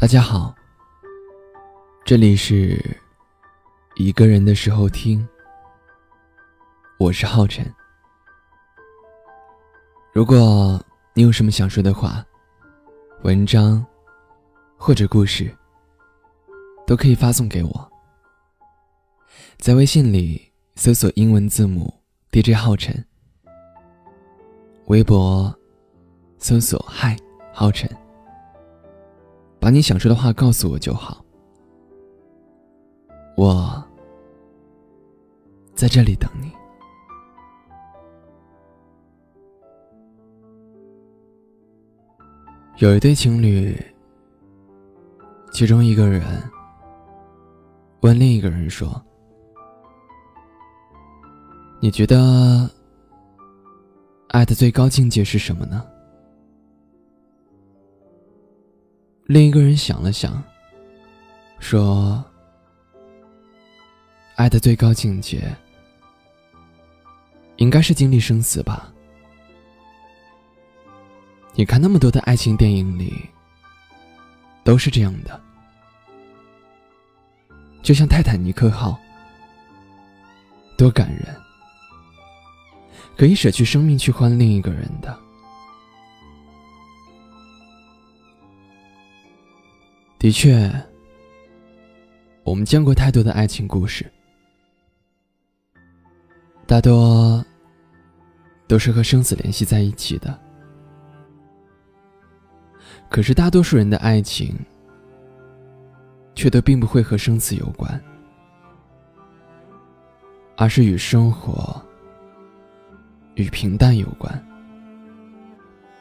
大家好，这里是一个人的时候听，我是浩辰。如果你有什么想说的话，文章或者故事，都可以发送给我，在微信里搜索英文字母 DJ 浩辰，微博搜索嗨浩辰。把你想说的话告诉我就好，我在这里等你。有一对情侣，其中一个人问另一个人说：“你觉得爱的最高境界是什么呢？”另一个人想了想，说：“爱的最高境界，应该是经历生死吧。你看那么多的爱情电影里，都是这样的，就像泰坦尼克号，多感人，可以舍去生命去换另一个人的。”的确，我们见过太多的爱情故事，大多都是和生死联系在一起的。可是大多数人的爱情，却都并不会和生死有关，而是与生活、与平淡有关。